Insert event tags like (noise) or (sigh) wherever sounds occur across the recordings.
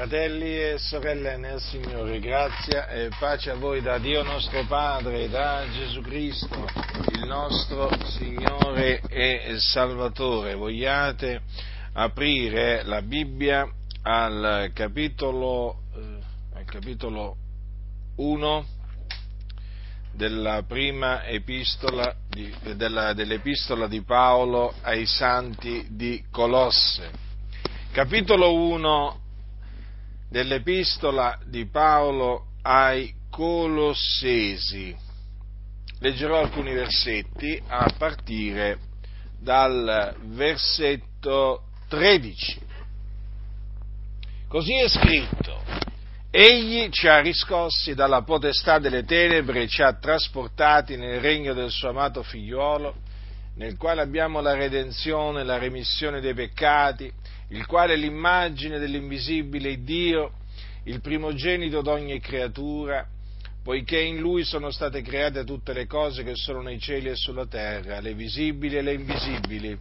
Fratelli e sorelle nel Signore, grazia e pace a voi da Dio nostro Padre, da Gesù Cristo, il nostro Signore e Salvatore. Vogliate aprire la Bibbia al capitolo, eh, al capitolo 1 della prima epistola di, della, dell'epistola di Paolo ai santi di Colosse. Capitolo 1 dell'epistola di Paolo ai Colossesi. Leggerò alcuni versetti a partire dal versetto 13. Così è scritto, Egli ci ha riscossi dalla potestà delle tenebre e ci ha trasportati nel regno del suo amato figliuolo, nel quale abbiamo la redenzione, la remissione dei peccati, il quale è l'immagine dell'invisibile Dio, il primogenito d'ogni creatura, poiché in Lui sono state create tutte le cose che sono nei cieli e sulla terra, le visibili e le invisibili,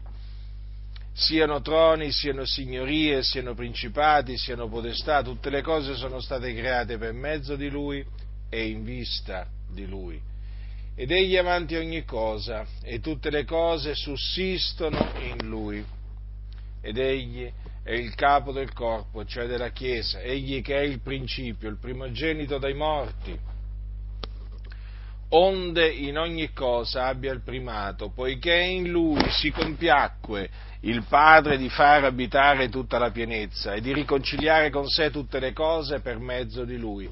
siano troni, siano signorie, siano principati, siano potestà, tutte le cose sono state create per mezzo di Lui e in vista di Lui. Ed egli è avanti ogni cosa, e tutte le cose sussistono in Lui ed egli è il capo del corpo, cioè della Chiesa, egli che è il principio, il primogenito dai morti, onde in ogni cosa abbia il primato, poiché in lui si compiacque il Padre di far abitare tutta la pienezza e di riconciliare con sé tutte le cose per mezzo di lui,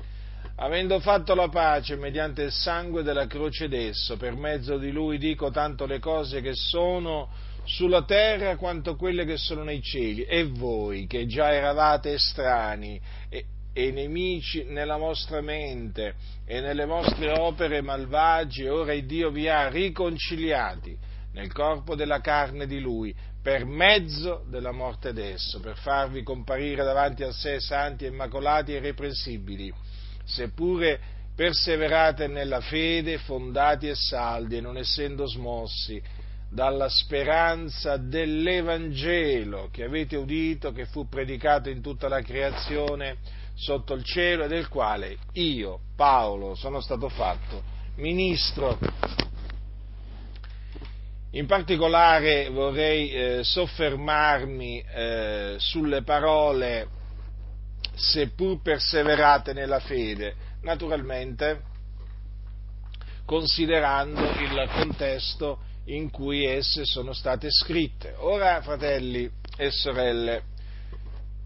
avendo fatto la pace mediante il sangue della croce d'esso, per mezzo di lui dico tanto le cose che sono sulla terra quanto quelle che sono nei cieli, e voi che già eravate estranei e, e nemici nella vostra mente e nelle vostre opere malvagie, ora il Dio vi ha riconciliati nel corpo della carne di Lui, per mezzo della morte d'esso, per farvi comparire davanti a sé santi, immacolati e irreprensibili, seppure perseverate nella fede, fondati e saldi, e non essendo smossi dalla speranza dell'Evangelo che avete udito, che fu predicato in tutta la creazione sotto il cielo e del quale io, Paolo, sono stato fatto ministro. In particolare vorrei eh, soffermarmi eh, sulle parole seppur perseverate nella fede, naturalmente considerando il contesto in cui esse sono state scritte. Ora, fratelli e sorelle,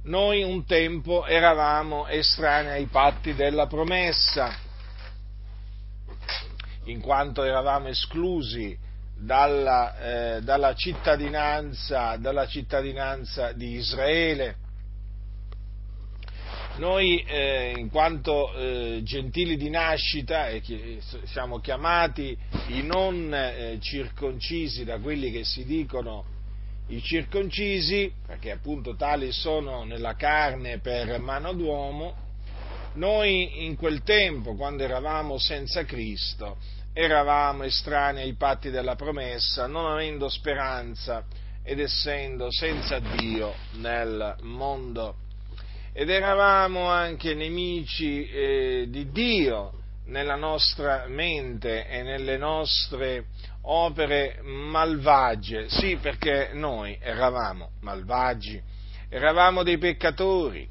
noi un tempo eravamo estranei ai patti della promessa, in quanto eravamo esclusi dalla, eh, dalla, cittadinanza, dalla cittadinanza di Israele noi, eh, in quanto eh, gentili di nascita, eh, siamo chiamati i non eh, circoncisi da quelli che si dicono i circoncisi, perché appunto tali sono nella carne per mano d'uomo, noi in quel tempo, quando eravamo senza Cristo, eravamo estranei ai patti della promessa, non avendo speranza ed essendo senza Dio nel mondo ed eravamo anche nemici eh, di Dio nella nostra mente e nelle nostre opere malvagie. Sì, perché noi eravamo malvagi, eravamo dei peccatori,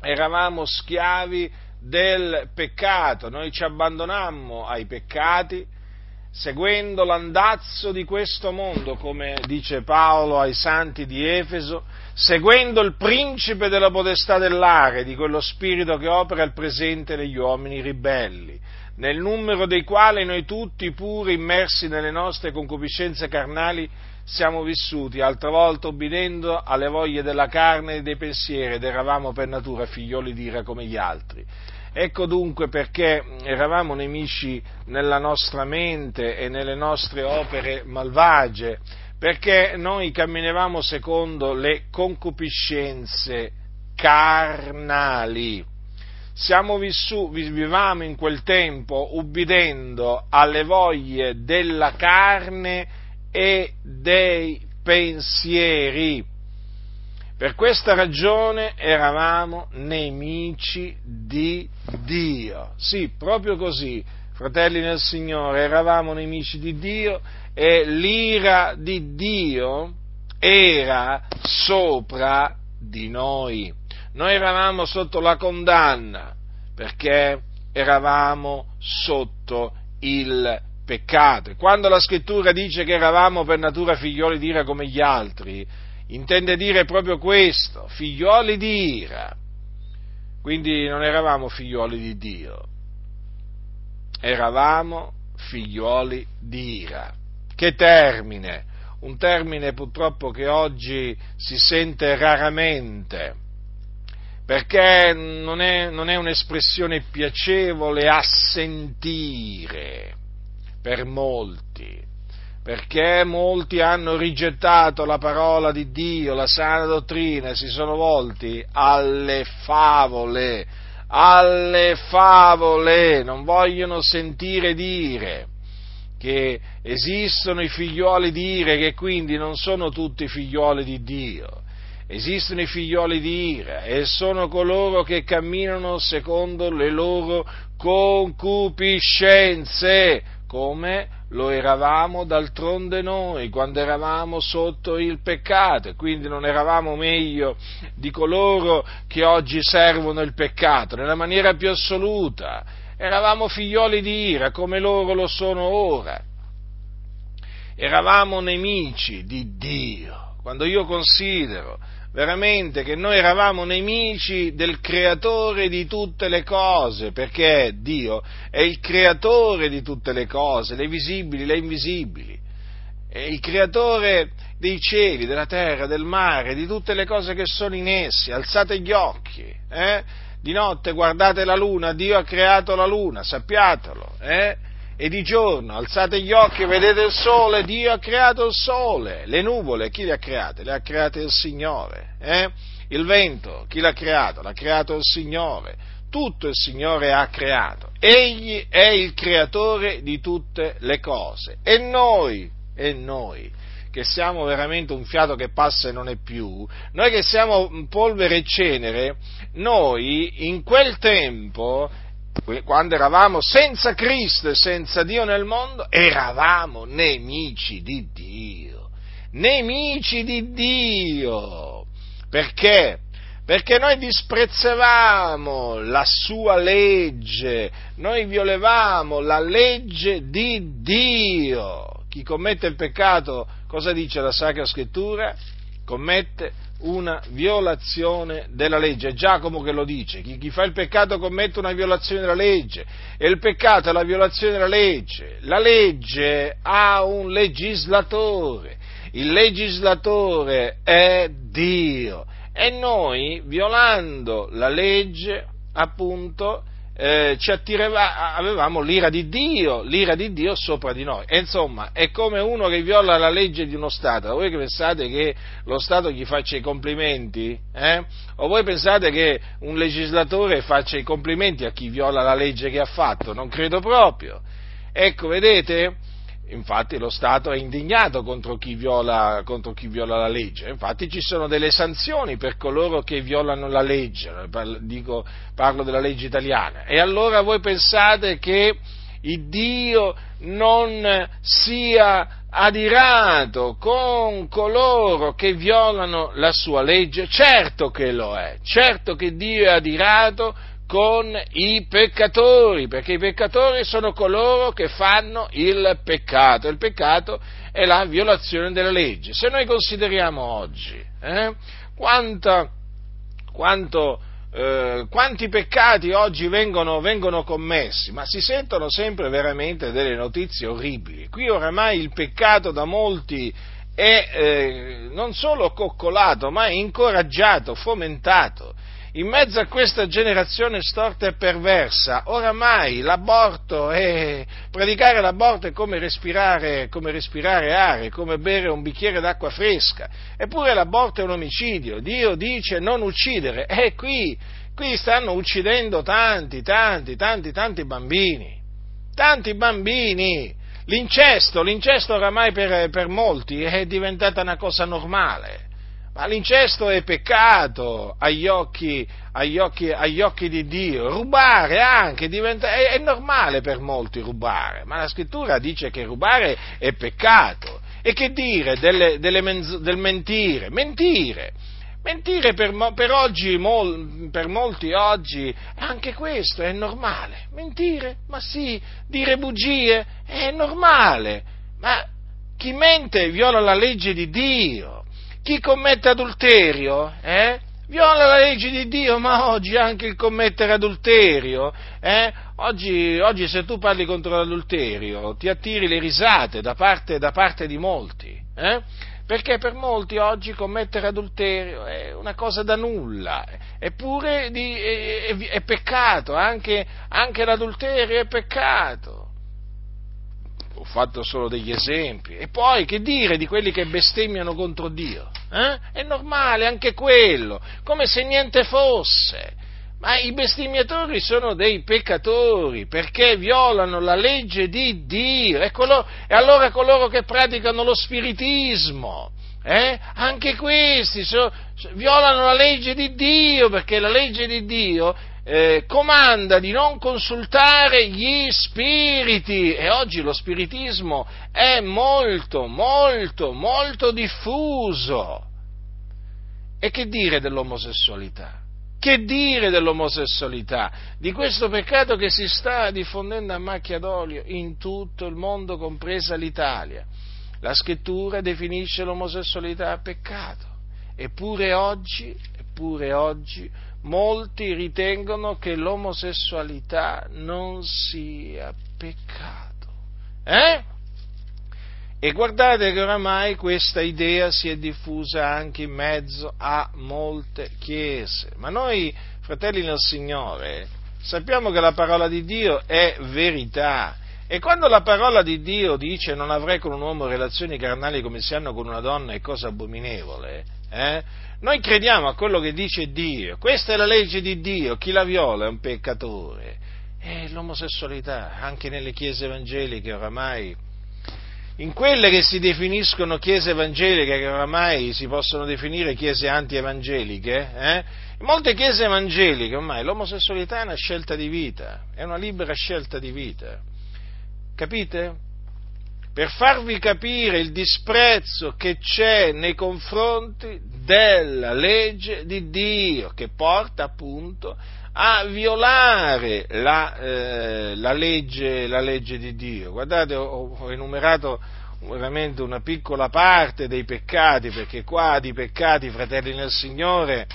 eravamo schiavi del peccato, noi ci abbandonammo ai peccati seguendo l'andazzo di questo mondo, come dice Paolo ai santi di Efeso, seguendo il principe della potestà dell'aria, di quello spirito che opera al presente negli uomini ribelli, nel numero dei quali noi tutti, pure immersi nelle nostre concupiscenze carnali, siamo vissuti, altre volte obbedendo alle voglie della carne e dei pensieri, ed eravamo per natura figlioli di ira come gli altri Ecco dunque perché eravamo nemici nella nostra mente e nelle nostre opere malvagie, perché noi camminavamo secondo le concupiscenze carnali. Siamo vissuti, vivevamo in quel tempo ubbidendo alle voglie della carne e dei pensieri Per questa ragione eravamo nemici di Dio. Sì, proprio così, fratelli nel Signore, eravamo nemici di Dio e l'ira di Dio era sopra di noi. Noi eravamo sotto la condanna perché eravamo sotto il peccato. Quando la scrittura dice che eravamo per natura figlioli di ira come gli altri, intende dire proprio questo, figlioli di ira. Quindi non eravamo figlioli di Dio, eravamo figlioli di ira. Che termine! Un termine purtroppo che oggi si sente raramente, perché non è, non è un'espressione piacevole a sentire per molti perché molti hanno rigettato la parola di Dio, la sana dottrina e si sono volti alle favole, alle favole, non vogliono sentire dire che esistono i figlioli di ire, che quindi non sono tutti figlioli di Dio. Esistono i figlioli di ira e sono coloro che camminano secondo le loro concupiscenze, come lo eravamo d'altronde noi quando eravamo sotto il peccato e quindi non eravamo meglio di coloro che oggi servono il peccato nella maniera più assoluta. Eravamo figlioli di ira come loro lo sono ora. Eravamo nemici di Dio. Quando io considero veramente che noi eravamo nemici del creatore di tutte le cose, perché Dio è il creatore di tutte le cose, le visibili, le invisibili, è il creatore dei cieli, della terra, del mare, di tutte le cose che sono in essi. Alzate gli occhi, eh? di notte guardate la luna, Dio ha creato la luna, sappiatelo, eh? E di giorno alzate gli occhi e vedete il sole, Dio ha creato il sole, le nuvole, chi le ha create? Le ha create il Signore, eh? il vento, chi l'ha creato? L'ha creato il Signore, tutto il Signore ha creato, Egli è il creatore di tutte le cose e noi, e noi, che siamo veramente un fiato che passa e non è più, noi che siamo polvere e cenere, noi in quel tempo quando eravamo senza Cristo e senza Dio nel mondo, eravamo nemici di Dio. Nemici di Dio. Perché? Perché noi disprezzavamo la sua legge, noi violevamo la legge di Dio. Chi commette il peccato, cosa dice la Sacra Scrittura? Commette una violazione della legge. È Giacomo che lo dice, chi, chi, fa il peccato commette una violazione della legge e il peccato è la violazione della legge. La legge ha un legislatore, il legislatore è Dio e noi violando la legge appunto eh, ci attireva, avevamo l'ira di Dio, l'ira di Dio sopra di noi. E insomma, è come uno che viola la legge di uno Stato. Voi che pensate che lo Stato gli faccia i complimenti? Eh? O voi pensate che un legislatore faccia i complimenti a chi viola la legge che ha fatto? Non credo proprio. Ecco, vedete? Infatti lo Stato è indignato contro chi, viola, contro chi, viola, la legge, infatti ci sono delle sanzioni per coloro che violano la legge, Dico, parlo della legge italiana. E allora voi pensate che il Dio non sia adirato con coloro che violano la sua legge? Certo che lo è, certo che Dio è adirato con i peccatori, perché i peccatori sono coloro che fanno il peccato. Il peccato è la violazione della legge. Se noi consideriamo oggi eh, quanta, quanto, eh, quanti peccati oggi vengono, vengono, commessi, ma si sentono sempre veramente delle notizie orribili. Qui oramai il peccato da molti è eh, non solo coccolato, ma è incoraggiato, fomentato in mezzo a questa generazione storta e perversa, oramai l'aborto è, predicare l'aborto è come respirare, come respirare aria, come bere un bicchiere d'acqua fresca, eppure l'aborto è un omicidio, Dio dice non uccidere, e qui, qui stanno uccidendo tanti, tanti, tanti, tanti bambini, tanti bambini, l'incesto, l'incesto oramai per, per molti è diventata una cosa normale, Ma l'incesto è peccato agli occhi, agli occhi, agli occhi di Dio. Rubare anche diventa, è, è, normale per molti rubare, ma la scrittura dice che rubare è peccato. E che dire delle, delle menz- del mentire? Mentire. Mentire per, per, oggi, per molti oggi, anche questo è normale. Mentire? Ma sì, dire bugie è normale. Ma chi mente viola la legge di Dio chi commette adulterio, eh? Viola la legge di Dio, ma oggi anche il commettere adulterio, eh? oggi, oggi, se tu parli contro l'adulterio ti attiri le risate da parte, da parte di molti, eh? perché per molti oggi commettere adulterio è una cosa da nulla, eppure di, è, è, è, peccato, anche, anche l'adulterio è peccato ho fatto solo degli esempi. E poi che dire di quelli che bestemmiano contro Dio? Eh? È normale anche quello, come se niente fosse. Ma i bestemmiatori sono dei peccatori perché violano la legge di Dio. E, coloro, e allora coloro che praticano lo spiritismo, eh? anche questi so, violano la legge di Dio perché la legge di Dio eh, comanda di non consultare gli spiriti e oggi lo spiritismo è molto, molto, molto diffuso. E che dire dell'omosessualità? Che dire dell'omosessualità? Di questo peccato che si sta diffondendo a macchia d'olio in tutto il mondo, compresa l'Italia. La scrittura definisce l'omosessualità peccato. Eppure oggi, eppure oggi molti ritengono che l'omosessualità non sia peccato. Eh? E guardate che oramai questa idea si è diffusa anche in mezzo a molte chiese. Ma noi, fratelli nel Signore, sappiamo che la parola di Dio è verità. E quando la parola di Dio dice non avrei con un uomo relazioni carnali come si hanno con una donna è cosa abominevole, eh? Noi crediamo a quello che dice Dio, questa è la legge di Dio, chi la viola è un peccatore. E l'omosessualità, anche nelle chiese evangeliche oramai, in quelle che si definiscono chiese evangeliche, che oramai si possono definire chiese anti-evangeliche, eh? in molte chiese evangeliche ormai l'omosessualità è una scelta di vita, è una libera scelta di vita. Capite? Per farvi capire il disprezzo che c'è nei confronti della legge di Dio, che porta appunto a violare la, eh, la, legge, la legge, di Dio. Guardate, ho, ho enumerato veramente una piccola parte dei peccati, perché qua di peccati, fratelli nel Signore,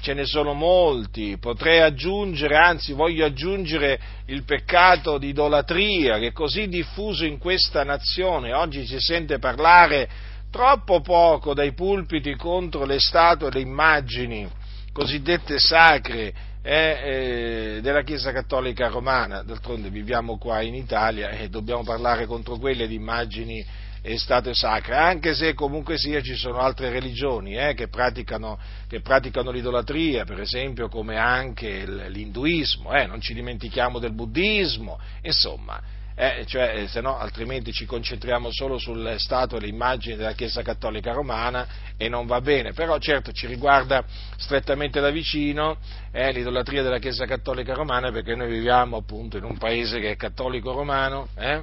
ce ne sono molti, potrei aggiungere, anzi voglio aggiungere il peccato di idolatria che è così diffuso in questa nazione, oggi si sente parlare troppo poco dai pulpiti contro le statue le immagini cosiddette sacre eh, eh, della Chiesa Cattolica Romana, d'altronde viviamo qua in Italia e dobbiamo parlare contro quelle di immagini e state sacre, anche se comunque sia ci sono altre religioni eh, che, praticano, che, praticano, l'idolatria, per esempio come anche l'induismo, eh, non ci dimentichiamo del buddismo, insomma, eh, cioè, eh, se no altrimenti ci concentriamo solo sulle statue e le immagini della Chiesa Cattolica Romana e non va bene, però certo ci riguarda strettamente da vicino eh, l'idolatria della Chiesa Cattolica Romana perché noi viviamo appunto in un paese che è cattolico romano, eh,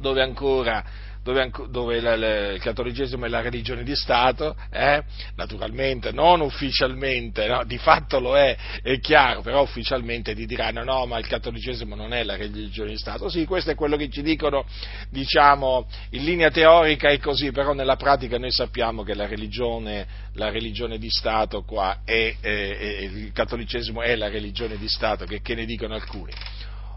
dove ancora dove, dove la, la, il cattolicesimo è la religione di Stato, eh? naturalmente, non ufficialmente, no? di fatto lo è, è chiaro, però ufficialmente ti diranno no, ma il cattolicesimo non è la religione di Stato. Sì, questo è quello che ci dicono, diciamo, in linea teorica è così, però nella pratica noi sappiamo che la religione, la religione di Stato qua è, è, è, il cattolicesimo è la religione di Stato, che, che ne dicono alcuni.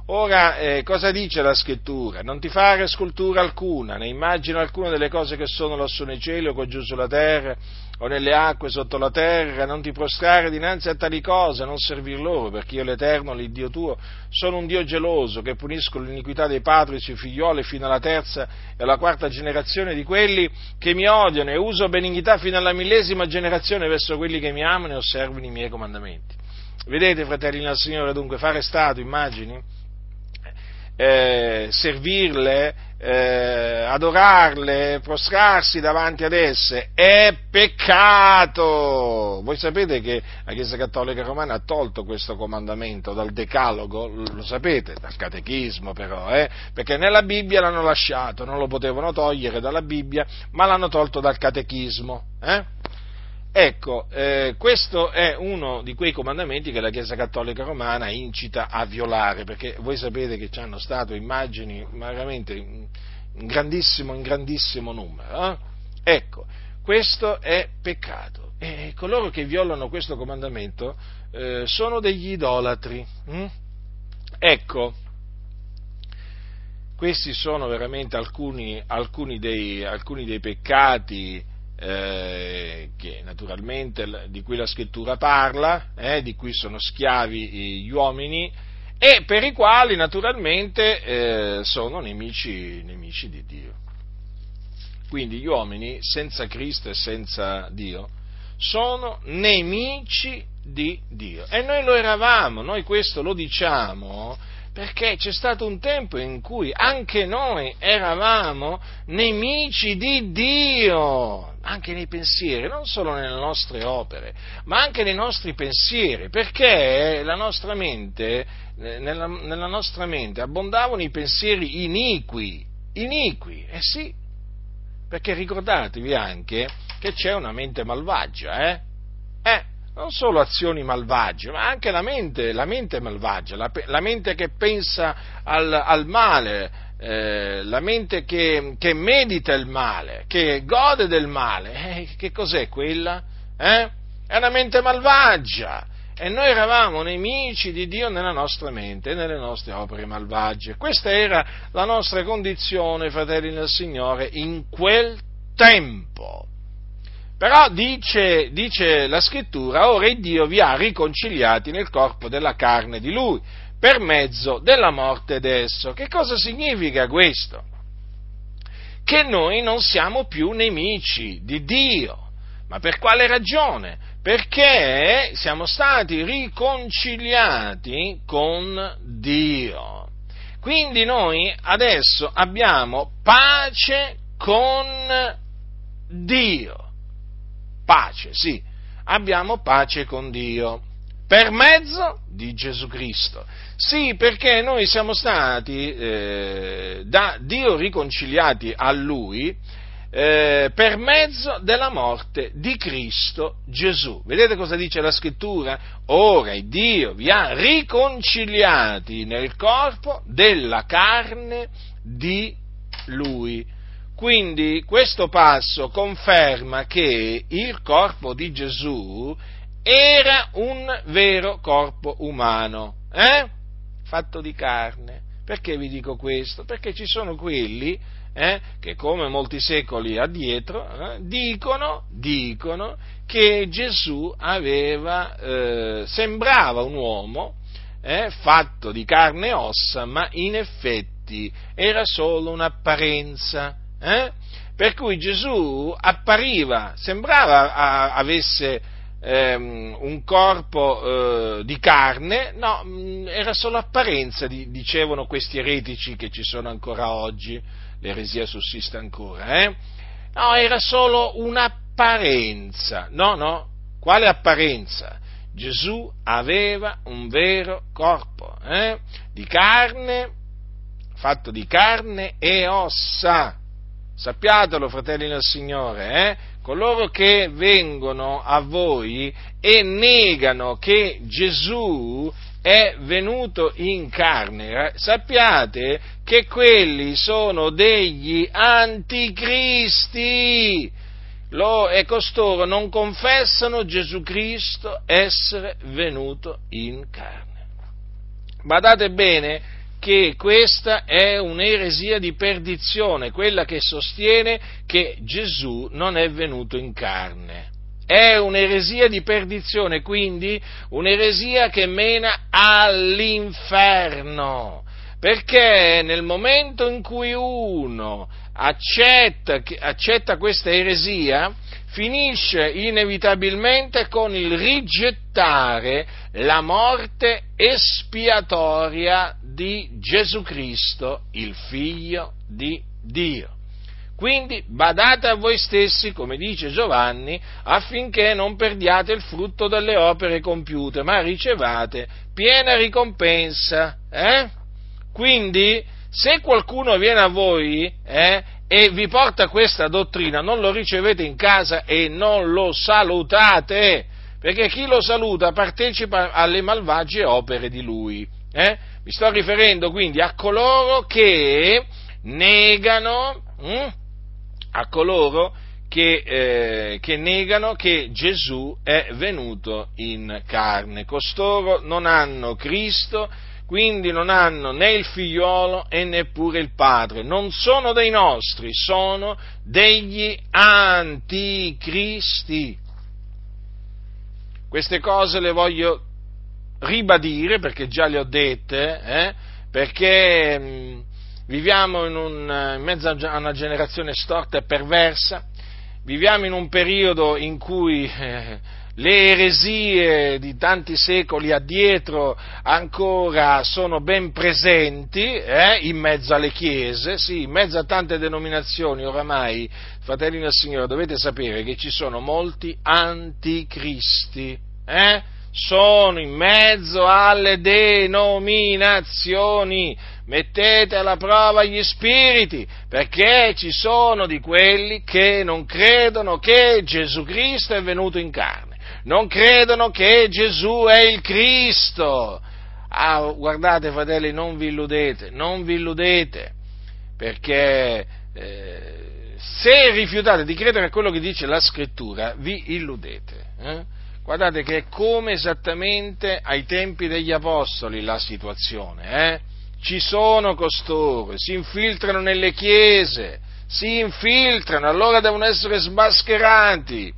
Ora, eh, cosa dice la scrittura? Non ti fare scultura alcuna, né immagine alcuna delle cose che sono lassù nei cieli o qua giù sulla terra o nelle acque sotto la terra, non ti prostrare dinanzi a tali cose, non servir loro, perché io l'Eterno, l'Iddio tuo, sono un Dio geloso che punisco l'iniquità dei padri sui figlioli fino alla terza e alla quarta generazione di quelli che mi odiano e uso benignità fino alla millesima generazione verso quelli che mi amano e osservano i miei comandamenti. Vedete, fratelli nel Signore, dunque, fare stato, immagini? Eh, servirle, eh, adorarle, prostrarsi davanti ad esse, è peccato. Voi sapete che la Chiesa Cattolica Romana ha tolto questo comandamento dal Decalogo, lo sapete, dal Catechismo però, eh? perché nella Bibbia l'hanno lasciato, non lo potevano togliere dalla Bibbia, ma l'hanno tolto dal Catechismo. Eh? Ecco, eh, questo è uno di quei comandamenti che la Chiesa Cattolica Romana incita a violare, perché voi sapete che ci hanno stato immagini veramente in grandissimo, in grandissimo numero. Eh? Ecco, questo è peccato e coloro che violano questo comandamento eh, sono degli idolatri. Hm? Ecco, questi sono veramente alcuni, alcuni, dei, alcuni dei peccati eh, che naturalmente di cui la scrittura parla, eh, di cui sono schiavi gli uomini e per i quali naturalmente eh, sono nemici, nemici di Dio. Quindi gli uomini senza Cristo e senza Dio sono nemici di Dio. E noi lo eravamo, noi questo lo diciamo perché c'è stato un tempo in cui anche noi eravamo nemici di Dio, anche nei pensieri, non solo nelle nostre opere, ma anche nei nostri pensieri, perché nostra mente, nella, nella nostra mente abbondavano i pensieri iniqui, iniqui, eh sì, perché ricordatevi anche che c'è una mente malvagia, eh? Eh, non solo azioni malvagie, ma anche la mente, la mente malvagia, la, la, mente che pensa al, al male, eh, la mente che, che, medita il male, che gode del male. Eh, che cos'è quella? Eh? È una mente malvagia. E noi eravamo nemici di Dio nella nostra mente e nelle nostre opere malvagie. Questa era la nostra condizione, fratelli del Signore, in quel tempo. Però dice, dice la scrittura, ora Dio vi ha riconciliati nel corpo della carne di Lui, per mezzo della morte d'esso. Che cosa significa questo? Che noi non siamo più nemici di Dio. Ma per quale ragione? Perché siamo stati riconciliati con Dio. Quindi noi adesso abbiamo pace con Dio pace, sì, abbiamo pace con Dio per mezzo di Gesù Cristo. Sì, perché noi siamo stati eh, da Dio riconciliati a Lui eh, per mezzo della morte di Cristo Gesù. Vedete cosa dice la scrittura? Ora Dio vi ha riconciliati nel corpo della carne di Lui. Quindi questo passo conferma che il corpo di Gesù era un vero corpo umano, eh? fatto di carne. Perché vi dico questo? Perché ci sono quelli eh, che come molti secoli addietro eh, dicono, dicono, che Gesù aveva, eh, sembrava un uomo eh, fatto di carne e ossa, ma in effetti era solo un'apparenza. Eh? Per cui Gesù appariva, sembrava a, avesse ehm, un corpo eh, di carne, no, mm, era solo apparenza, dicevano questi eretici che ci sono ancora oggi, l'eresia sussiste ancora, eh? No, era solo un'apparenza, no, no, quale apparenza? Gesù aveva un vero corpo, eh? di carne, fatto di carne e ossa, Sappiatelo, fratelli del Signore, eh? Coloro che vengono a voi e negano che Gesù è venuto in carne, eh, sappiate che quelli sono degli anticristi Lo, e costoro non confessano Gesù Cristo essere venuto in carne. Badate bene che questa è un'eresia di perdizione, quella che sostiene che Gesù non è venuto in carne. È un'eresia di perdizione, quindi un'eresia che mena all'inferno, perché nel momento in cui uno accetta, accetta questa eresia, finisce inevitabilmente con il rigettare la morte espiatoria di Gesù Cristo, il figlio di Dio. Quindi badate a voi stessi, come dice Giovanni, affinché non perdiate il frutto delle opere compiute, ma ricevate piena ricompensa. Eh? Quindi, se qualcuno viene a voi eh, e vi porta questa dottrina, non lo ricevete in casa e non lo salutate, perché chi lo saluta partecipa alle malvagie opere di lui. Eh? Mi sto riferendo quindi a coloro che negano. Hm? a coloro che, eh, che, negano che Gesù è venuto in carne. Costoro non hanno Cristo, quindi non hanno né il figliolo e neppure il padre. Non sono dei nostri, sono degli anticristi. Queste cose le voglio ribadire perché già le ho dette, eh, perché mh, mm, viviamo in, un, in mezzo a una generazione storta e perversa, viviamo in un periodo in cui eh, le eresie di tanti secoli addietro ancora sono ben presenti eh, in mezzo alle chiese, sì, in mezzo a tante denominazioni. Oramai, fratelli del Signore, dovete sapere che ci sono molti anticristi, eh? sono in mezzo alle denominazioni, mettete alla prova gli spiriti, perché ci sono di quelli che non credono che Gesù Cristo è venuto in carne, non credono che Gesù è il Cristo. Ah, guardate fratelli, non vi illudete, non vi illudete, perché eh, se rifiutate di credere a quello che dice la scrittura, vi illudete. Eh? Guardate che è come esattamente ai tempi degli Apostoli la situazione, eh? ci sono costoro, si infiltrano nelle chiese, si infiltrano, allora devono essere smascherati,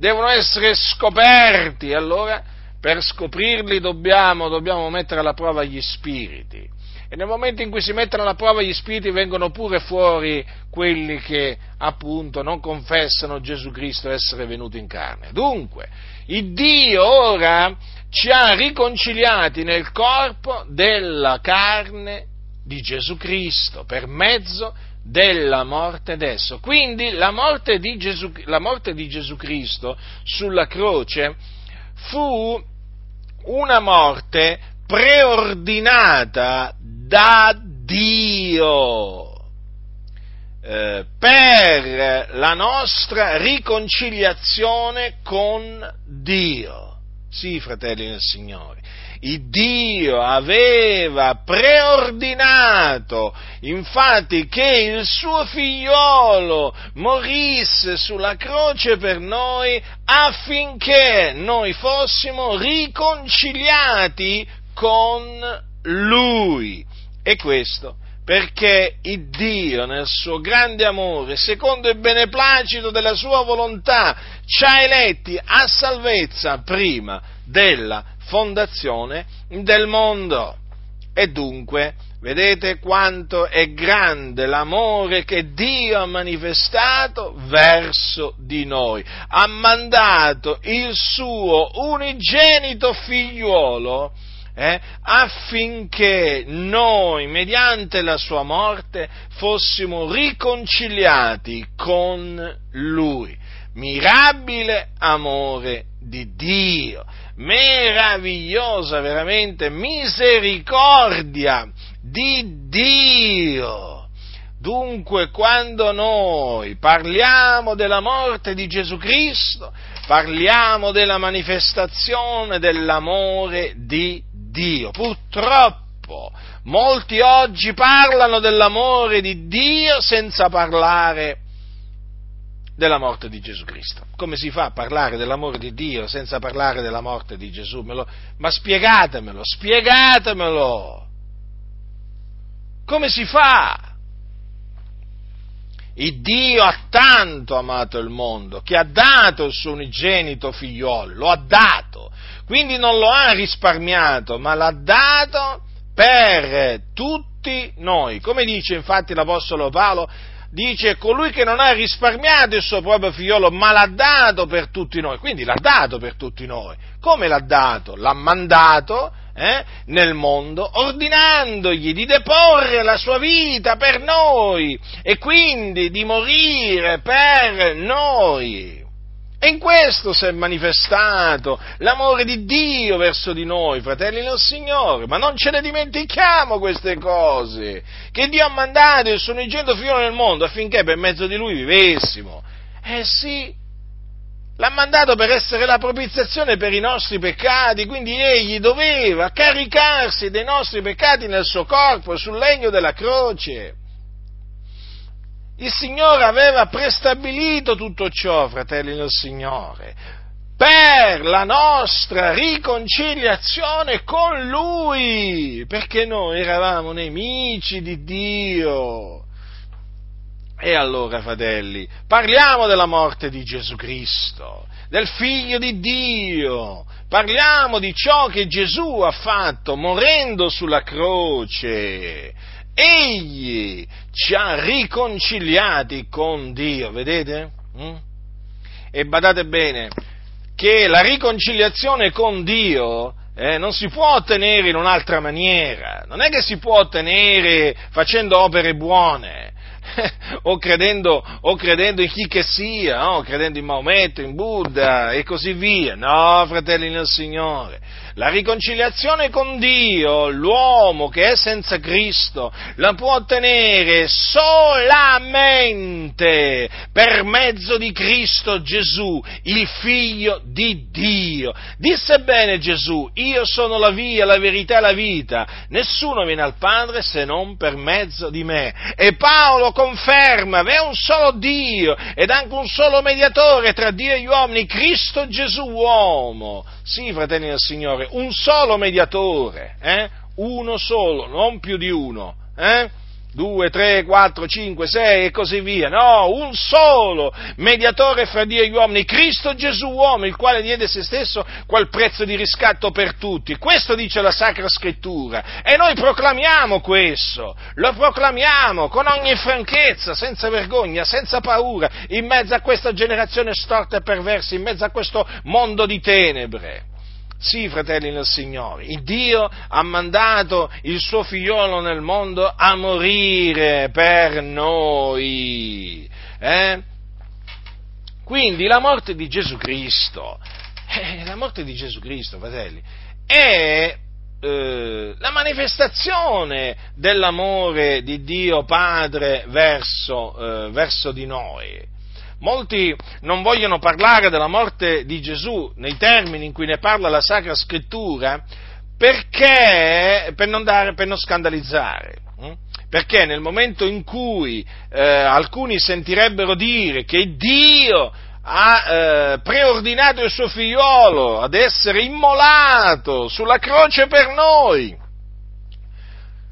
devono essere scoperti, allora per scoprirli dobbiamo, dobbiamo mettere alla prova gli spiriti. E nel momento in cui si mettono alla prova gli spiriti vengono pure fuori quelli che appunto non confessano Gesù Cristo essere venuto in carne. Dunque, il Dio ora ci ha riconciliati nel corpo della carne di Gesù Cristo per mezzo della morte d'esso. Quindi la morte di Gesù, morte di Gesù Cristo sulla croce fu una morte preordinata da Dio eh, per la nostra riconciliazione con Dio. Sì, fratelli del Signore. Dio aveva preordinato, infatti, che il suo figliolo morisse sulla croce per noi affinché noi fossimo riconciliati con Lui. E questo perché il Dio nel suo grande amore, secondo il beneplacito della sua volontà, ci ha eletti a salvezza prima della fondazione del mondo. E dunque, vedete quanto è grande l'amore che Dio ha manifestato verso di noi. Ha mandato il suo unigenito figliuolo eh, affinché noi, mediante la sua morte, fossimo riconciliati con Lui. Mirabile amore di Dio, meravigliosa veramente misericordia di Dio. Dunque, quando noi parliamo della morte di Gesù Cristo, parliamo della manifestazione dell'amore di Dio. Purtroppo molti oggi parlano dell'amore di Dio senza parlare della morte di Gesù Cristo. Come si fa a parlare dell'amore di Dio senza parlare della morte di Gesù? Ma spiegatemelo, spiegatemelo! Come si fa? Il Dio ha tanto amato il mondo che ha dato il suo unigenito figliolo, lo ha dato, quindi non lo ha risparmiato, ma l'ha dato per tutti noi. Come dice infatti l'Apostolo Paolo, dice colui che non ha risparmiato il suo proprio figliolo, ma l'ha dato per tutti noi, quindi l'ha dato per tutti noi. Come l'ha dato? L'ha mandato eh, nel mondo, ordinandogli di deporre la sua vita per noi e quindi di morire per noi. E in questo si è manifestato l'amore di Dio verso di noi, fratelli del Signore, ma non ce ne dimentichiamo queste cose, che Dio ha mandato il suo unigento figlio nel mondo affinché per mezzo di lui vivessimo. Eh sì, l'ha mandato per essere la propiziazione per i nostri peccati, quindi egli doveva caricarsi dei nostri peccati nel suo corpo, sul legno della croce. Il Signore aveva prestabilito tutto ciò, fratelli del Signore, per la nostra riconciliazione con Lui, perché noi eravamo nemici di Dio. E allora, fratelli, parliamo della morte di Gesù Cristo, del Figlio di Dio, parliamo di ciò che Gesù ha fatto morendo sulla croce egli ci ha riconciliati con Dio, vedete? Mm? E badate bene che la riconciliazione con Dio eh, non si può ottenere in un'altra maniera, non è che si può ottenere facendo opere buone, (laughs) o, credendo, o, credendo, in chi che sia, no? credendo in Maometto, in Buddha e così via. No, fratelli nel Signore, la riconciliazione con Dio, l'uomo che è senza Cristo, la può ottenere solamente per mezzo di Cristo Gesù, il figlio di Dio. Disse bene Gesù, io sono la via, la verità e la vita, nessuno viene al Padre se non per mezzo di me. E Paolo conferma, è un solo Dio ed anche un solo mediatore tra Dio e gli uomini, Cristo Gesù uomo. Sì, fratelli del Signore, un solo mediatore, eh? uno solo, non più di uno. Eh? 2, 3, 4, 5, 6 e così via. No, un solo mediatore fra Dio e gli uomini, Cristo Gesù uomo, il quale diede se stesso quel prezzo di riscatto per tutti. Questo dice la Sacra Scrittura e noi proclamiamo questo, lo proclamiamo con ogni franchezza, senza vergogna, senza paura, in mezzo a questa generazione storta e perversa, in mezzo a questo mondo di tenebre. Sì, fratelli nel Signore, il Dio ha mandato il suo figliolo nel mondo a morire per noi. Eh? Quindi la morte di Gesù Cristo, eh, la morte di Gesù Cristo, fratelli, è eh, la manifestazione dell'amore di Dio Padre verso, eh, verso di noi. Molti non vogliono parlare della morte di Gesù nei termini in cui ne parla la Sacra Scrittura perché, per non, dare, per non scandalizzare. Hm? Perché nel momento in cui eh, alcuni sentirebbero dire che Dio ha eh, preordinato il suo figliolo ad essere immolato sulla croce per noi,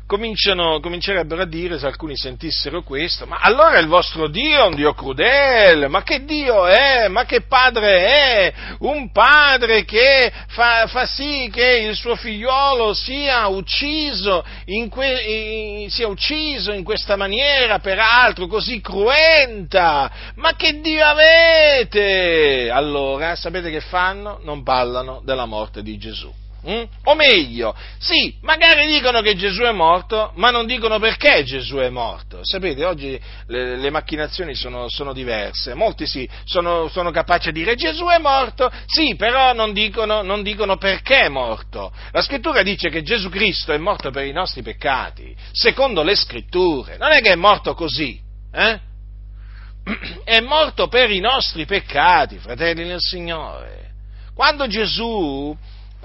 comincerebbero a dire, se alcuni sentissero questo, ma allora il vostro Dio è un Dio crudele, ma che Dio è? Ma che padre è? Un padre che fa, fa sì che il suo figliolo sia ucciso in, que, in, sia ucciso in questa maniera, peraltro così cruenta, ma che Dio avete? Allora, sapete che fanno? Non parlano della morte di Gesù. Mm? O meglio, sì, magari dicono che Gesù è morto, ma non dicono perché Gesù è morto. Sapete, oggi le, le macchinazioni sono, sono, diverse. Molti sì, sono, sono, capaci di dire Gesù è morto, sì, però non dicono, non dicono perché è morto. La scrittura dice che Gesù Cristo è morto per i nostri peccati, secondo le scritture. Non è che è morto così, eh? (clears throat) È morto per i nostri peccati, fratelli del Signore. Quando Gesù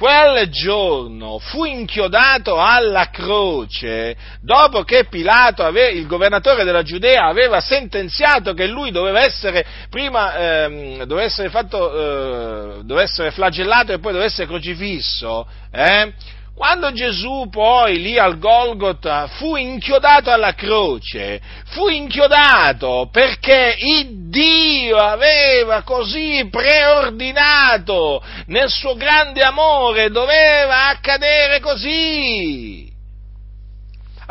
quel giorno fu inchiodato alla croce dopo che Pilato, il governatore della Giudea, aveva sentenziato che lui doveva essere prima ehm, doveva essere, fatto, eh, doveva essere flagellato e poi doveva essere crocifisso, eh? Quando Gesù poi lì al Golgotha fu inchiodato alla croce, fu inchiodato perché Dio aveva così preordinato nel suo grande amore, doveva accadere così.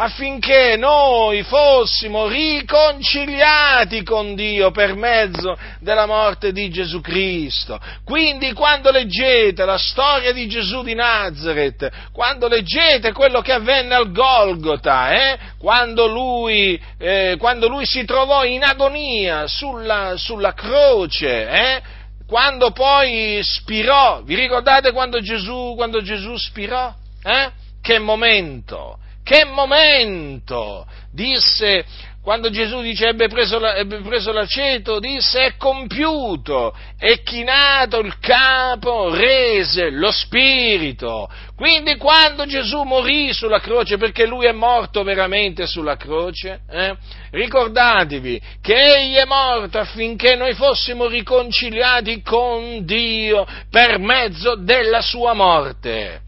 Affinché noi fossimo riconciliati con Dio per mezzo della morte di Gesù Cristo. Quindi quando leggete la storia di Gesù di Nazareth, quando leggete quello che avvenne al Golgota, eh, quando, lui, eh, quando, lui, si trovò in agonia sulla, sulla croce, eh, quando poi spirò, vi ricordate quando Gesù, quando Gesù spirò? Eh? Che momento, che momento! Disse, quando Gesù dice ebbe preso, la, ebbe preso l'aceto, disse è compiuto, è chinato il capo, rese lo spirito. Quindi quando Gesù morì sulla croce, perché lui è morto veramente sulla croce, eh, ricordatevi che egli è morto affinché noi fossimo riconciliati con Dio per mezzo della sua morte.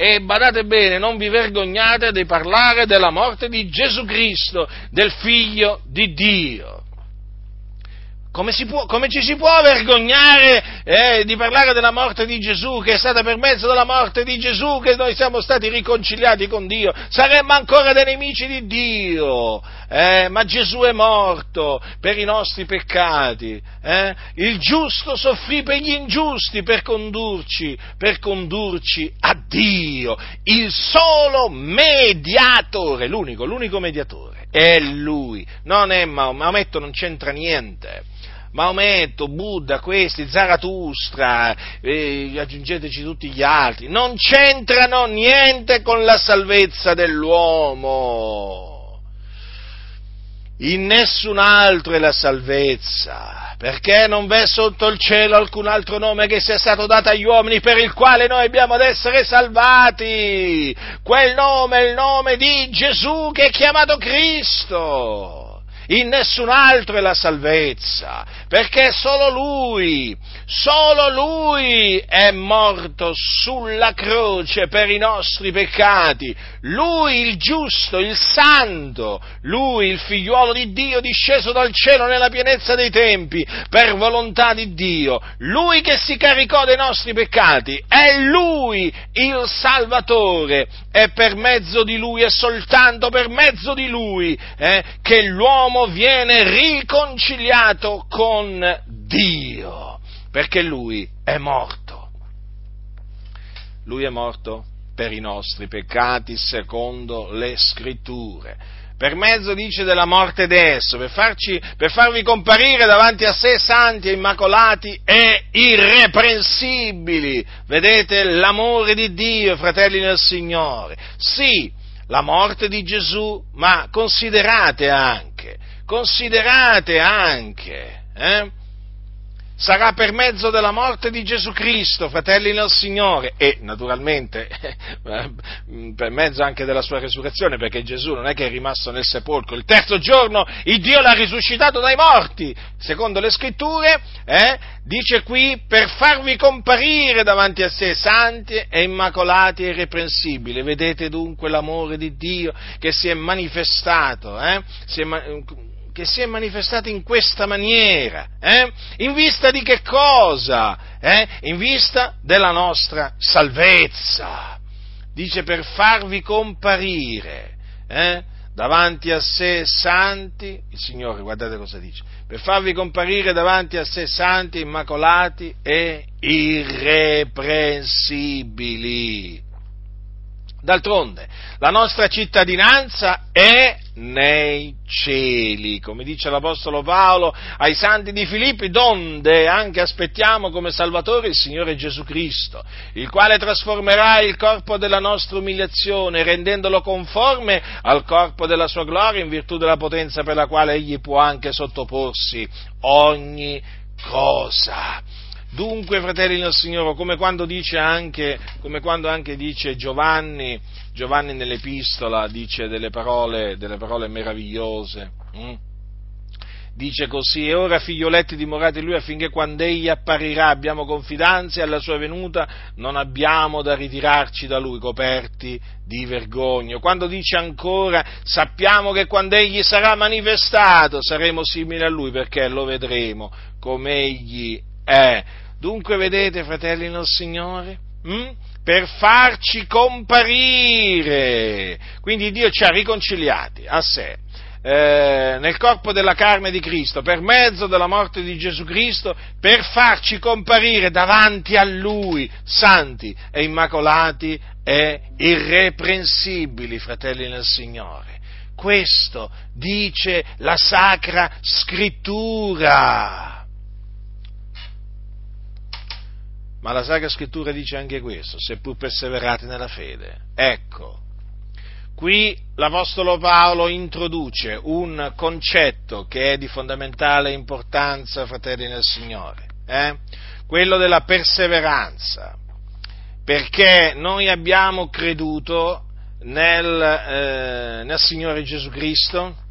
E badate bene, non vi vergognate di parlare della morte di Gesù Cristo, del Figlio di Dio. Come, può, come, ci si può vergognare eh, di parlare della morte di Gesù, che è stata per mezzo della morte di Gesù che noi siamo stati riconciliati con Dio? Saremmo ancora dei nemici di Dio, eh, ma Gesù è morto per i nostri peccati. Eh? Il giusto soffrì per gli ingiusti per condurci, per condurci a Dio, il solo mediatore, l'unico, l'unico mediatore. È lui, non è Maometto, non c'entra niente. Maometto, Buddha, questi, Zaratustra, eh, aggiungeteci tutti gli altri, non c'entrano niente con la salvezza dell'uomo. In nessun altro è la salvezza, perché non v'è sotto il cielo alcun altro nome che sia stato dato agli uomini per il quale noi abbiamo ad essere salvati. Quel nome è il nome di Gesù che è chiamato Cristo in nessun altro è la salvezza, perché solo Lui, solo Lui è morto sulla croce per i nostri peccati, Lui il giusto, il santo, Lui il figliuolo di Dio disceso dal cielo nella pienezza dei tempi, per volontà di Dio, Lui che si caricò dei nostri peccati, è Lui il Salvatore, è per mezzo di Lui, è soltanto per mezzo di Lui eh, che l'uomo l'uomo viene riconciliato con Dio, perché lui è morto. Lui è morto per i nostri peccati secondo le scritture. Per mezzo, dice, della morte d'esso, per, farci, per farvi comparire davanti a sé santi e immacolati e irreprensibili. Vedete l'amore di Dio, fratelli nel Signore. Sì, la morte di Gesù, ma considerate anche considerate anche, eh? sarà per mezzo della morte di Gesù Cristo, fratelli nel Signore, e naturalmente per mezzo anche della sua resurrezione, perché Gesù non è che è rimasto nel sepolcro, il terzo giorno il Dio l'ha risuscitato dai morti, secondo le scritture, eh, dice qui, per farvi comparire davanti a sé santi e immacolati e irreprensibili. Vedete dunque l'amore di Dio che si è manifestato, eh? si è, che si è manifestato in questa maniera. Eh? In vista di che cosa? Eh? In vista della nostra salvezza. Dice per farvi comparire eh? davanti a sé santi, il Signore, guardate cosa dice, per farvi comparire davanti a sé santi, immacolati e irreprensibili. D'altronde, la nostra cittadinanza è nei cieli, come dice l'Apostolo Paolo ai santi di Filippi, donde anche aspettiamo come Salvatore il Signore Gesù Cristo, il quale trasformerà il corpo della nostra umiliazione, rendendolo conforme al corpo della sua gloria in virtù della potenza per la quale egli può anche sottoporsi ogni cosa. Dunque, fratelli del Signore, come quando, dice anche, quando anche dice Giovanni, Giovanni nell'epistola dice delle parole, delle parole meravigliose. Hm? Dice così, e ora figlioletti dimorate in lui affinché quando egli apparirà abbiamo confidenza e alla sua venuta non abbiamo da ritirarci da lui coperti di vergogna. Quando dice ancora, sappiamo che quando egli sarà manifestato saremo simili a lui perché lo vedremo come egli è. Dunque vedete, fratelli nel Signore, hm? per farci comparire. Quindi Dio ci ha riconciliati a sé. Eh, nel corpo della carne di Cristo, per mezzo della morte di Gesù Cristo, per farci comparire davanti a Lui, santi e immacolati e irreprensibili, fratelli nel Signore. Questo dice la Sacra Scrittura. Ma la Sacra Scrittura dice anche questo, seppur perseverati nella fede. Ecco, qui l'Apostolo Paolo introduce un concetto che è di fondamentale importanza, fratelli nel Signore, eh? quello della perseveranza, perché noi abbiamo creduto nel, eh, nel Signore Gesù Cristo,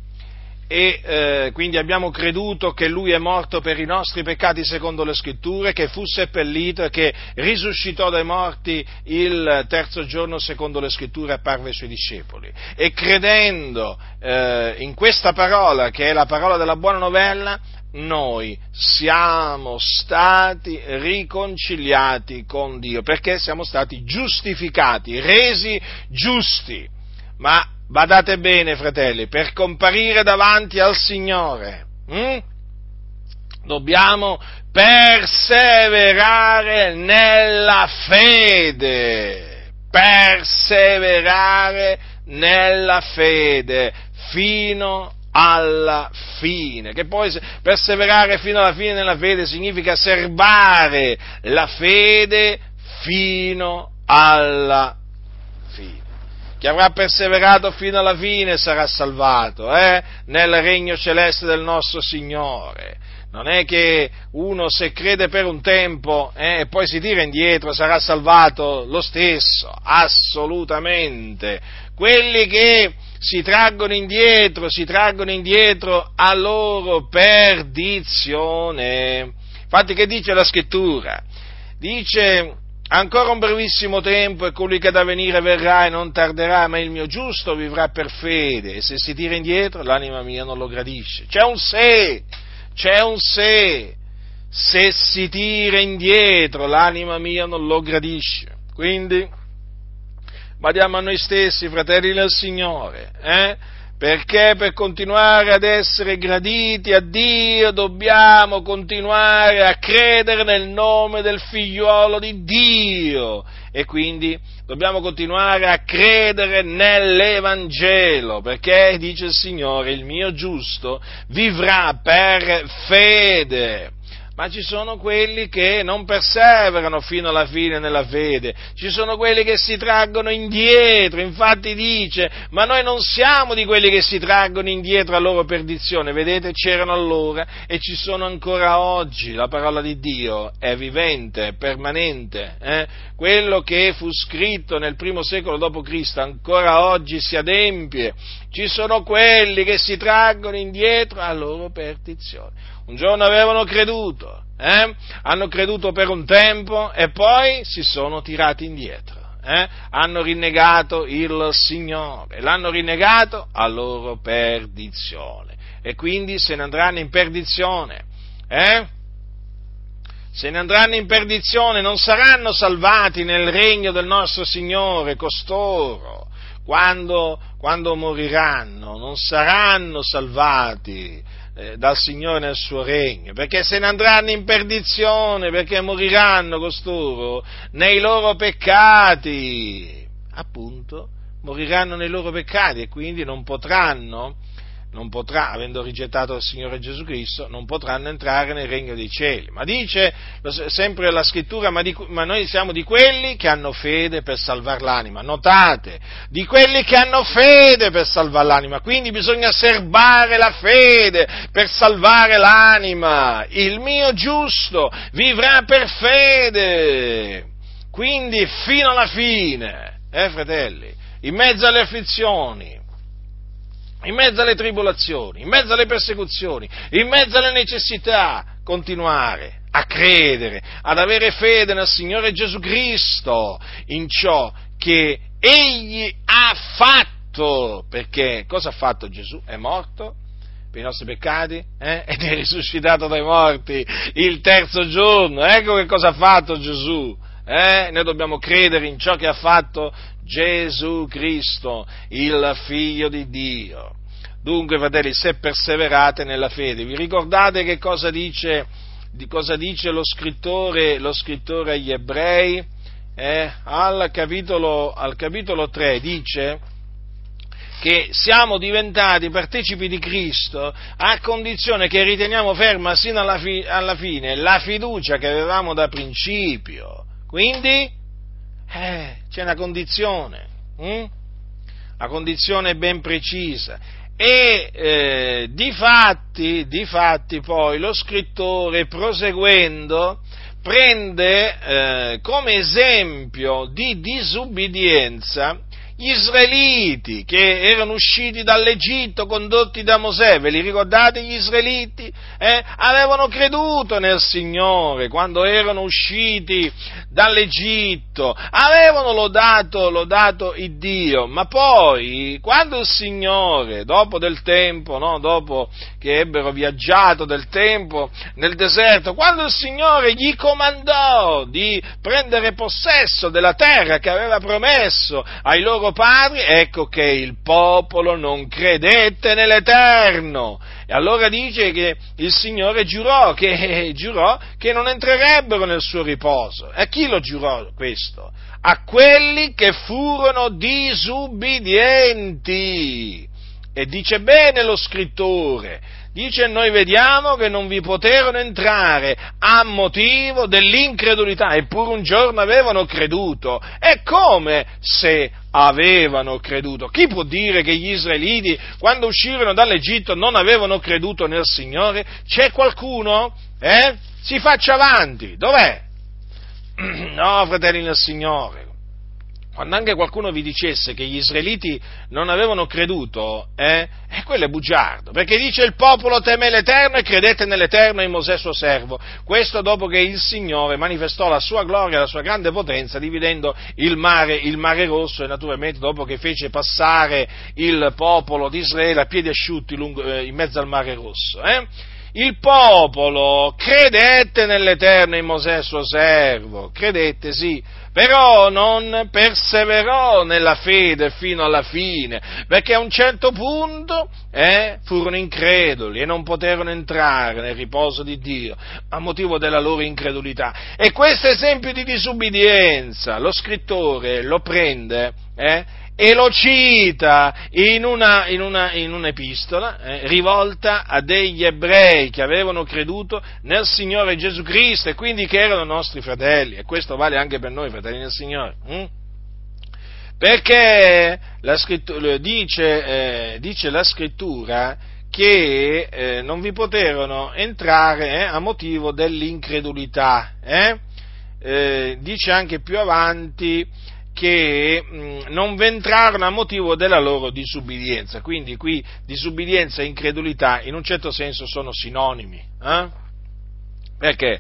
e eh, quindi abbiamo creduto che Lui è morto per i nostri peccati secondo le scritture, che fu seppellito e che risuscitò dai morti il terzo giorno secondo le scritture e apparve ai Suoi discepoli. E credendo eh, in questa parola, che è la parola della buona novella, noi siamo stati riconciliati con Dio, perché siamo stati giustificati, resi giusti. Ma badate bene, fratelli, per comparire davanti al Signore, hm? dobbiamo perseverare nella fede, perseverare nella fede fino alla fine, che poi perseverare fino alla fine nella fede significa serbare la fede fino alla fine. Chi avrà perseverato fino alla fine sarà salvato, eh? nel regno celeste del nostro Signore. Non è che uno se crede per un tempo eh, e poi si tira indietro sarà salvato lo stesso, assolutamente. Quelli che si traggono indietro, si traggono indietro a loro perdizione. Infatti che dice la scrittura? Dice ancora un brevissimo tempo e colui che da venire verrà e non tarderà, ma il mio giusto vivrà per fede e se si tira indietro l'anima mia non lo gradisce. C'è un se, c'è un se, se si tira indietro l'anima mia non lo gradisce. Quindi, badiamo a noi stessi, fratelli del Signore, eh? Perché per continuare ad essere graditi a Dio dobbiamo continuare a credere nel nome del figliuolo di Dio. E quindi dobbiamo continuare a credere nell'Evangelo perché dice il Signore il mio giusto vivrà per fede ma ci sono quelli che non perseverano fino alla fine nella fede, ci sono quelli che si traggono indietro, infatti dice, ma noi non siamo di quelli che si traggono indietro a loro perdizione, vedete, c'erano allora e ci sono ancora oggi, la parola di Dio è vivente, è permanente, eh? quello che fu scritto nel primo secolo d.C. ancora oggi si adempie, ci sono quelli che si traggono indietro a loro perdizione un giorno avevano creduto, eh? hanno creduto per un tempo e poi si sono tirati indietro. Eh? hanno rinnegato il Signore, l'hanno rinnegato a loro perdizione e quindi se ne andranno in perdizione. Eh? Se ne andranno in perdizione, non saranno salvati nel regno del nostro Signore costoro. Quando, quando moriranno, non saranno salvati eh, dal Signore nel suo regno, perché se ne andranno in perdizione, perché moriranno costoro nei loro peccati, appunto, moriranno nei loro peccati e quindi non potranno non potrà, avendo rigettato il Signore Gesù Cristo, non potranno entrare nel regno dei cieli. Ma dice sempre la scrittura, ma, di, ma, noi siamo di quelli che hanno fede per salvare l'anima. Notate, di quelli che hanno fede per salvare l'anima. Quindi bisogna serbare la fede per salvare l'anima. Il mio giusto vivrà per fede. Quindi fino alla fine, eh fratelli, in mezzo alle afflizioni, in mezzo alle tribolazioni, in mezzo alle persecuzioni, in mezzo alle necessità, continuare a credere, ad avere fede nel Signore Gesù Cristo, in ciò che Egli ha fatto. Perché cosa ha fatto Gesù? È morto per i nostri peccati eh? (laughs) ed è risuscitato dai morti il terzo giorno. Ecco che cosa ha fatto Gesù. eh? noi dobbiamo credere in ciò che ha fatto Gesù Cristo, il Figlio di Dio. Dunque, fratelli, se perseverate nella fede, vi ricordate che cosa dice, cosa dice lo, scrittore, lo, scrittore, agli ebrei? Eh? Al, capitolo, al capitolo 3 dice che siamo diventati partecipi di Cristo a condizione che riteniamo ferma sino alla, fi- alla fine la fiducia che avevamo da principio. Quindi eh, c'è una condizione, hm? la condizione ben precisa. E eh, di, fatti, di fatti poi lo scrittore proseguendo prende eh, come esempio di disubbidienza gli israeliti che erano usciti dall'Egitto condotti da Mosè, ve li ricordate gli israeliti? Eh? Avevano creduto nel Signore quando erano usciti dall'Egitto, avevano lodato, lodato il Dio, ma poi quando il Signore, dopo del tempo, no? dopo che ebbero viaggiato del tempo nel deserto, quando il Signore gli comandò di prendere possesso della terra che aveva promesso ai loro padri, ecco che il popolo non credette nell'Eterno. E allora dice che il Signore giurò che, (laughs) giurò che non entrerebbero nel suo riposo. E a chi lo giurò questo? A quelli che furono disubbidienti. E dice bene lo scrittore, dice noi vediamo che non vi poterono entrare a motivo dell'incredulità, eppure un giorno avevano creduto. E come se avevano creduto? Chi può dire che gli israeliti, quando uscirono dall'Egitto, non avevano creduto nel Signore? C'è qualcuno? Eh? Si faccia avanti. Dov'è? (clears throat) No, fratelli nel Signore, quando anche qualcuno vi dicesse che gli israeliti non avevano creduto, eh, eh, quello è bugiardo, perché dice il popolo teme l'Eterno e credette nell'Eterno in Mosè suo servo. Questo dopo che il Signore manifestò la sua gloria e la sua grande potenza dividendo il mare, il mare rosso e naturalmente dopo che fece passare il popolo di Israele a piedi asciutti lungo, eh, in mezzo al mare rosso. Eh? il popolo credette nell'Eterno in Mosè suo servo, credette sì, però non perseverò nella fede fino alla fine, perché a un certo punto eh, furono increduli e non poterono entrare nel riposo di Dio a motivo della loro incredulità. E questo esempio di disubbidienza lo scrittore lo prende eh, e lo cita in, una, in, una, in un'epistola eh, rivolta a degli ebrei che avevano creduto nel Signore Gesù Cristo e quindi che erano nostri fratelli, e questo vale anche per noi, fratelli del Signore. Hm? Perché la dice, eh, dice, la scrittura che eh, non vi poterono entrare eh, a motivo dell'incredulità. Eh? Eh, dice anche più avanti che mh, mm, non ventrarono a motivo della loro disubbidienza. Quindi qui disubbidienza e incredulità in un certo senso sono sinonimi. Eh? Perché?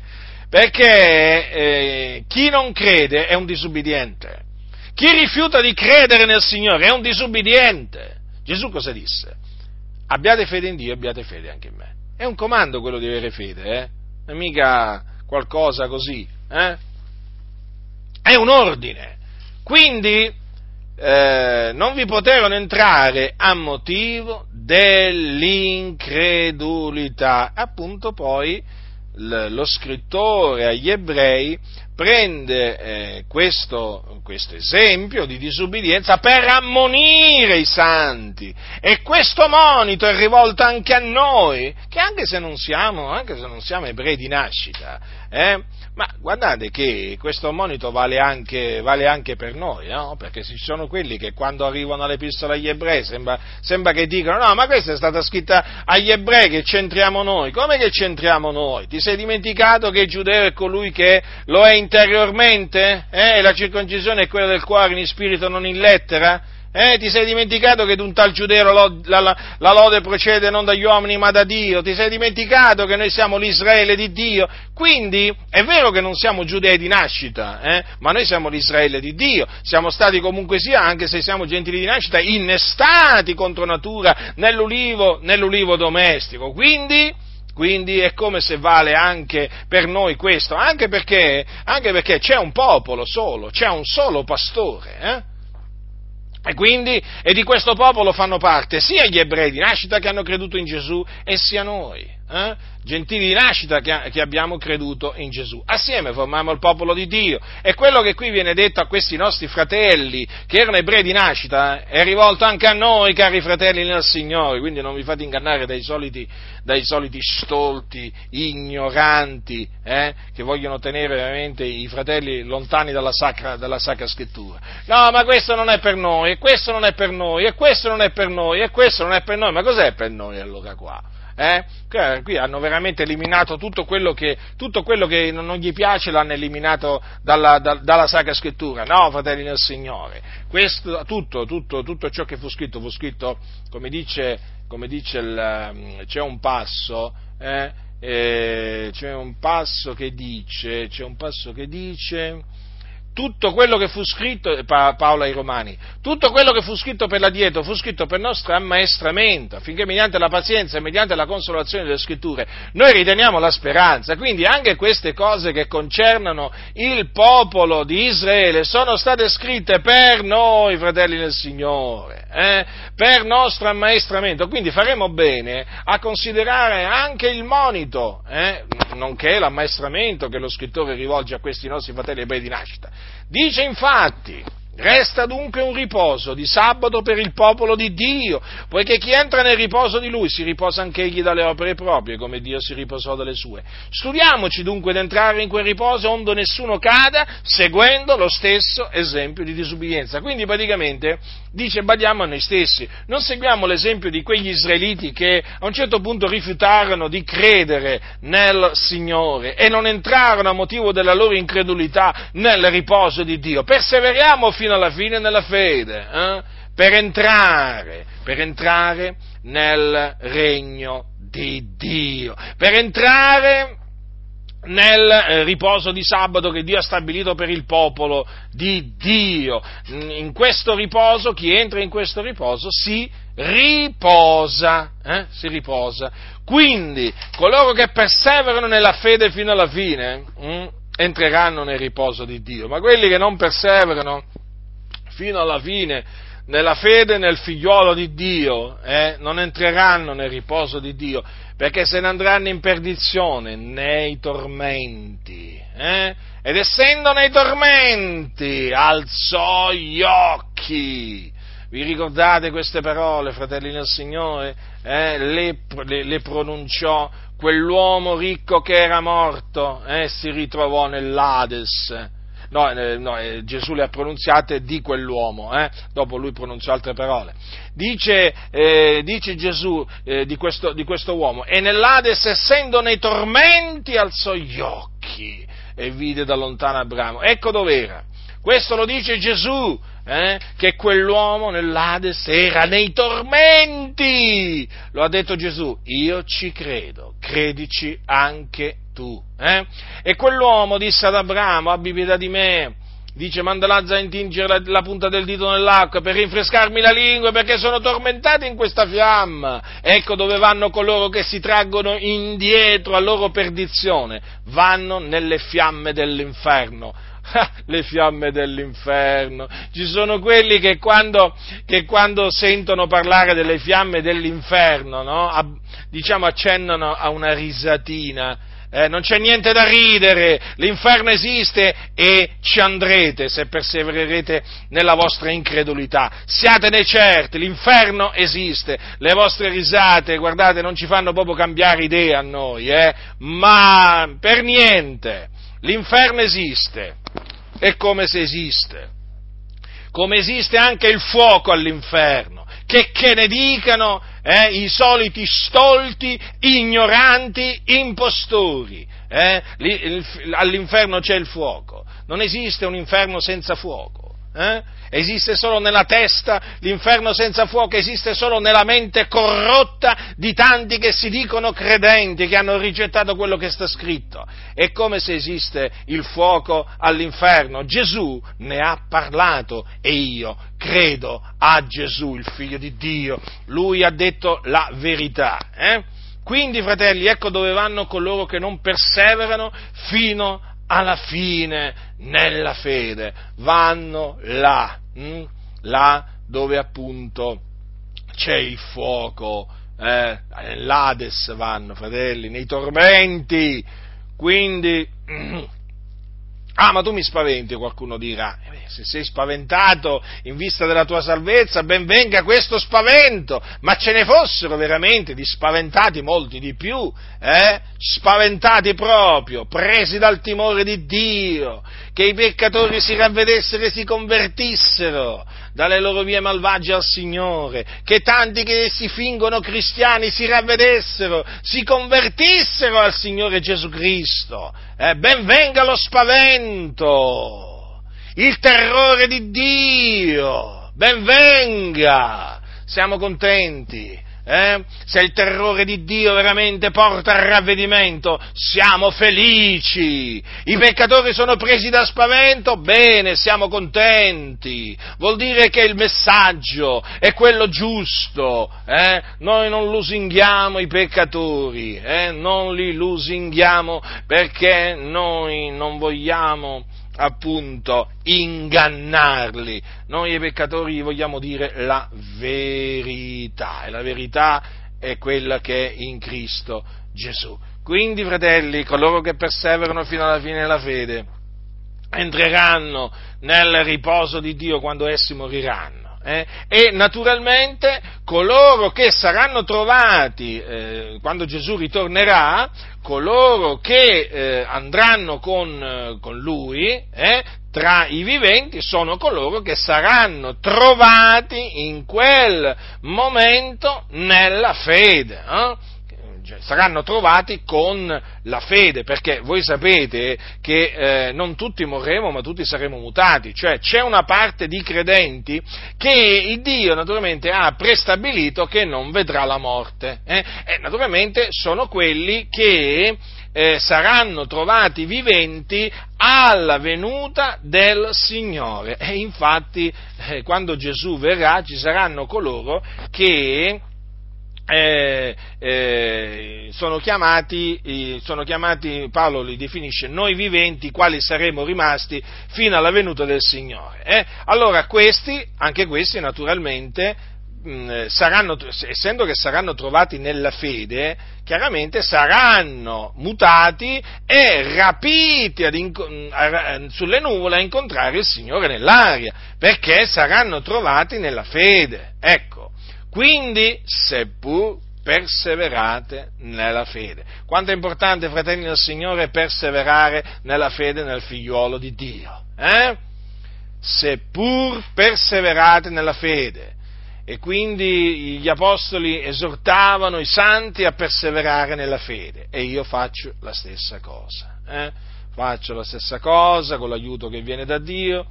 Perché eh, chi non crede è un disubbidiente. Chi rifiuta di credere nel Signore è un disubbidiente. Gesù cosa disse? Abbiate fede in Dio, abbiate fede anche in me. È un comando quello di avere fede, eh? Non è mica qualcosa così, eh? È un ordine. Quindi eh, non vi poterono entrare a motivo dell'incredulità. Appunto poi lo scrittore agli ebrei prende eh, questo, questo, esempio di disubbidienza per ammonire i santi e questo monito è rivolto anche a noi, che anche se non siamo, se non siamo ebrei di nascita, eh, ma guardate che questo monito vale anche, vale anche per noi, no? Perché ci sono quelli che quando arrivano all'epistola agli ebrei sembra, sembra, che dicono no, ma questa è stata scritta agli ebrei che c'entriamo noi. Come che c'entriamo noi? Ti sei dimenticato che il giudeo è colui che lo è interiormente? Eh? La circoncisione è quella del cuore in spirito, non in lettera? Eh, ti sei dimenticato che d'un tal giudeo la, la, la, lode procede non dagli uomini ma da Dio? Ti sei dimenticato che noi siamo l'Israele di Dio? Quindi è vero che non siamo giudei di nascita, eh, ma noi siamo l'Israele di Dio. Siamo stati comunque sia, anche se siamo gentili di nascita, innestati contro natura nell'ulivo, nell'ulivo domestico. Quindi Quindi è come se vale anche per noi questo, anche perché, anche perché c'è un popolo solo, c'è un solo pastore. Eh? E quindi, e di questo popolo fanno parte sia gli ebrei di nascita che hanno creduto in Gesù e sia noi eh? Gentili di nascita che, che, abbiamo creduto in Gesù. Assieme formiamo il popolo di Dio. E quello che qui viene detto a questi nostri fratelli, che erano ebrei di nascita, è rivolto anche a noi, cari fratelli nel Signore. Quindi non vi fate ingannare dai soliti, dai soliti stolti, ignoranti, eh? che vogliono tenere veramente i fratelli lontani dalla sacra, dalla sacra scrittura. No, ma questo non è per noi, e questo non è per noi, e questo non è per noi, e questo non è per noi. Ma cos'è per noi allora qua? Eh? Qui hanno veramente eliminato tutto quello che, tutto quello che non gli piace, l'hanno eliminato dalla, da, dalla Sacra Scrittura. No, fratelli del Signore, Questo, tutto, tutto, tutto, ciò che fu scritto, fu scritto, come dice, come dice il, c'è un passo, eh, eh, c'è un passo che dice, c'è un passo che dice, tutto quello che fu scritto, Paolo ai Romani, tutto quello che fu scritto per l'adieto fu scritto per nostro ammaestramento, affinché mediante la pazienza e mediante la consolazione delle scritture noi riteniamo la speranza. Quindi anche queste cose che concernono il popolo di Israele sono state scritte per noi, fratelli del Signore, eh? per nostro ammaestramento. Quindi faremo bene a considerare anche il monito, eh? nonché l'ammaestramento che lo scrittore rivolge a questi nostri fratelli ebrei di nascita. Dice infatti, Resta dunque un riposo di sabato per il popolo di Dio, poiché chi entra nel riposo di lui si riposa anche egli dalle opere proprie, come Dio si riposò dalle sue. Studiamoci dunque di entrare in quel riposo onde nessuno cada, seguendo lo stesso esempio di disubbidienza. Quindi praticamente dice badiamo a noi stessi, non seguiamo l'esempio di quegli israeliti che a un certo punto rifiutarono di credere nel Signore e non entrarono a motivo della loro incredulità nel riposo di Dio. Perseveriamo fino alla fine nella fede, eh? per, entrare, per entrare nel regno di Dio, per entrare nel riposo di sabato che Dio ha stabilito per il popolo di Dio. In questo riposo, chi entra in questo riposo si riposa, eh? si riposa. Quindi coloro che perseverano nella fede fino alla fine hm, entreranno nel riposo di Dio, ma quelli che non perseverano fino alla fine nella fede nel figliuolo di Dio, eh, non entreranno nel riposo di Dio, perché se ne andranno in perdizione, nei tormenti. Eh? Ed essendo nei tormenti, alzò gli occhi. Vi ricordate queste parole, fratelli del Signore? Eh? Le, le, le, pronunciò quell'uomo ricco che era morto e eh? si ritrovò nell'Ades no, eh, no eh, Gesù le ha pronunziate di quell'uomo, eh? dopo lui pronunciò altre parole. Dice, dice Gesù di questo, di, questo, uomo, e nell'Ades essendo nei tormenti alzò gli occhi e vide da lontano Abramo. Ecco dov'era. Questo lo dice Gesù, eh, che quell'uomo nell'Ades era nei tormenti. Lo ha detto Gesù, io ci credo, credici anche tu. Eh? E quell'uomo disse ad Abramo, abbi pietà di me, dice manda Lazza a intingere la, la, punta del dito nell'acqua per rinfrescarmi la lingua perché sono tormentato in questa fiamma. Ecco dove vanno coloro che si traggono indietro a loro perdizione, vanno nelle fiamme dell'inferno. (laughs) le fiamme dell'inferno. Ci sono quelli che quando, che quando sentono parlare delle fiamme dell'inferno, no? a, diciamo accennano a una risatina eh, non c'è niente da ridere, l'inferno esiste e ci andrete se persevererete nella vostra incredulità. Siatene certi, l'inferno esiste, le vostre risate, guardate, non ci fanno proprio cambiare idea a noi, eh? ma per niente, l'inferno esiste, è come se esiste, come esiste anche il fuoco all'inferno che, che ne dicano eh, i soliti stolti, ignoranti, impostori. Eh? all'inferno c'è il fuoco, non esiste un inferno senza fuoco. Eh? Esiste solo nella testa, l'inferno senza fuoco esiste solo nella mente corrotta di tanti che si dicono credenti, che hanno rigettato quello che sta scritto. È come se esiste il fuoco all'inferno. Gesù ne ha parlato e io credo a Gesù, il figlio di Dio. Lui ha detto la verità. Eh? Quindi, fratelli, ecco dove vanno coloro che non perseverano fino alla fine nella fede. Vanno là, hm? là dove appunto c'è il fuoco, eh, nell'Ades vanno, fratelli, nei tormenti. Quindi, ah, ma tu mi spaventi, qualcuno dirà. Eh se sei spaventato in vista della tua salvezza, ben venga questo spavento, ma ce ne fossero veramente di spaventati molti di più, eh? spaventati proprio, presi dal timore di Dio, che i peccatori si ravvedessero e si convertissero dalle loro vie malvagie al Signore, che tanti che si fingono cristiani si ravvedessero, si convertissero al Signore Gesù Cristo. Eh? Ben venga lo spavento! il terrore di Dio, ben venga, siamo contenti. Eh? Se il terrore di Dio veramente porta al ravvedimento, siamo felici. I peccatori sono presi da spavento, bene, siamo contenti. Vuol dire che il messaggio è quello giusto. Eh? Noi non lusinghiamo i peccatori, eh? non li lusinghiamo perché noi non vogliamo appunto ingannarli. Noi ai peccatori vogliamo dire la verità e la verità è quella che è in Cristo Gesù. Quindi, fratelli, coloro che perseverano fino alla fine della fede entreranno nel riposo di Dio quando essi moriranno. Eh? E naturalmente coloro che saranno trovati eh, quando Gesù ritornerà, coloro che eh, andranno con, eh, con lui eh, tra i viventi sono coloro che saranno trovati in quel momento nella fede. Cioè, saranno trovati con la fede, perché voi sapete che eh, non tutti morremo, ma tutti saremo mutati, cioè c'è una parte di credenti che il Dio naturalmente ha prestabilito che non vedrà la morte, eh? e naturalmente sono quelli che eh, saranno trovati viventi alla venuta del Signore. E infatti, eh, quando Gesù verrà, ci saranno coloro che eh, eh, sono, chiamati, sono, chiamati, Paolo li definisce noi viventi, quali saremo rimasti fino alla venuta del Signore. Eh. Allora questi, anche questi naturalmente, mh, saranno, essendo che saranno trovati nella fede, chiaramente saranno mutati e rapiti inco- a, sulle nuvole a incontrare il Signore nell'aria, perché saranno trovati nella fede. Ecco. Quindi, seppur perseverate nella fede. Quanto è importante, fratelli del Signore, perseverare nella fede nel figliuolo di Dio. Eh? Seppur perseverate nella fede. E quindi gli apostoli esortavano i santi a perseverare nella fede. E io faccio la stessa cosa. Eh? Faccio la stessa cosa con l'aiuto che viene da Dio.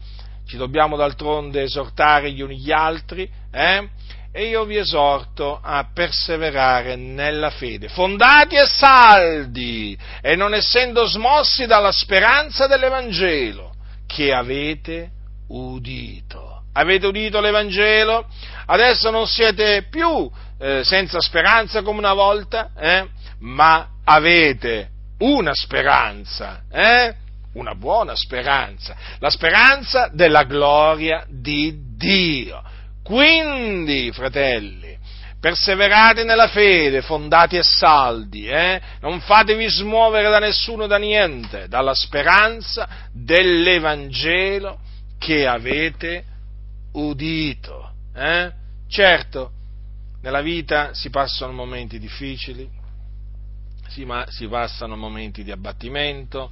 Ci dobbiamo d'altronde esortare gli uni gli altri. Eh? E io vi esorto a perseverare nella fede, fondati e saldi, e non essendo smossi dalla speranza dell'Evangelo che avete udito. Avete udito l'Evangelo? Adesso non siete più eh, senza speranza come una volta, eh? ma avete una speranza, eh? una buona speranza, la speranza della gloria di Dio. Quindi, fratelli, perseverate nella fede, fondati e saldi, eh? non fatevi smuovere da nessuno da niente, dalla speranza dell'Evangelo che avete udito. Eh? Certo, nella vita si passano momenti difficili, si, ma, si passano momenti di abbattimento,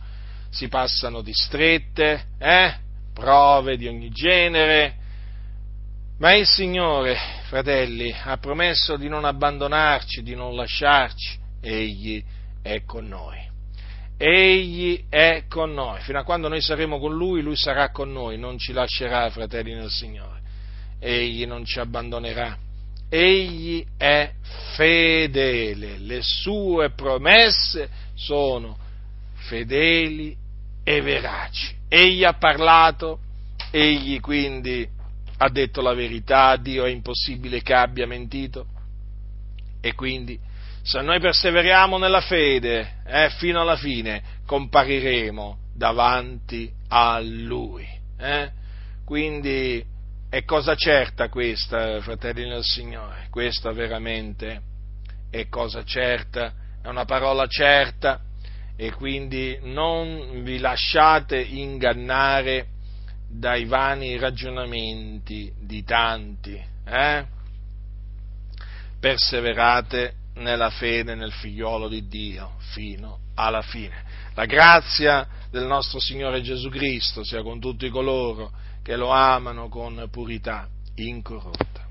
si passano di strette, eh? prove di ogni genere, ma il Signore, fratelli, ha promesso di non abbandonarci, di non lasciarci. Egli è con noi. Egli è con noi. Fino a quando noi saremo con Lui, Lui sarà con noi. Non ci lascerà, fratelli nel Signore. Egli non ci abbandonerà. Egli è fedele. Le sue promesse sono fedeli e veraci. Egli ha parlato, egli quindi ha detto la verità, Dio è impossibile che abbia mentito. E quindi, Se noi perseveriamo nella fede, eh, fino alla fine, compariremo davanti a Lui. Eh? Quindi è cosa certa questa, fratelli del Signore, questa veramente è cosa certa, è una parola certa e quindi non vi lasciate ingannare dai vani ragionamenti di tanti, eh? perseverate nella fede nel figliolo di Dio fino alla fine. La grazia del nostro Signore Gesù Cristo sia con tutti coloro che lo amano con purità incorrotta.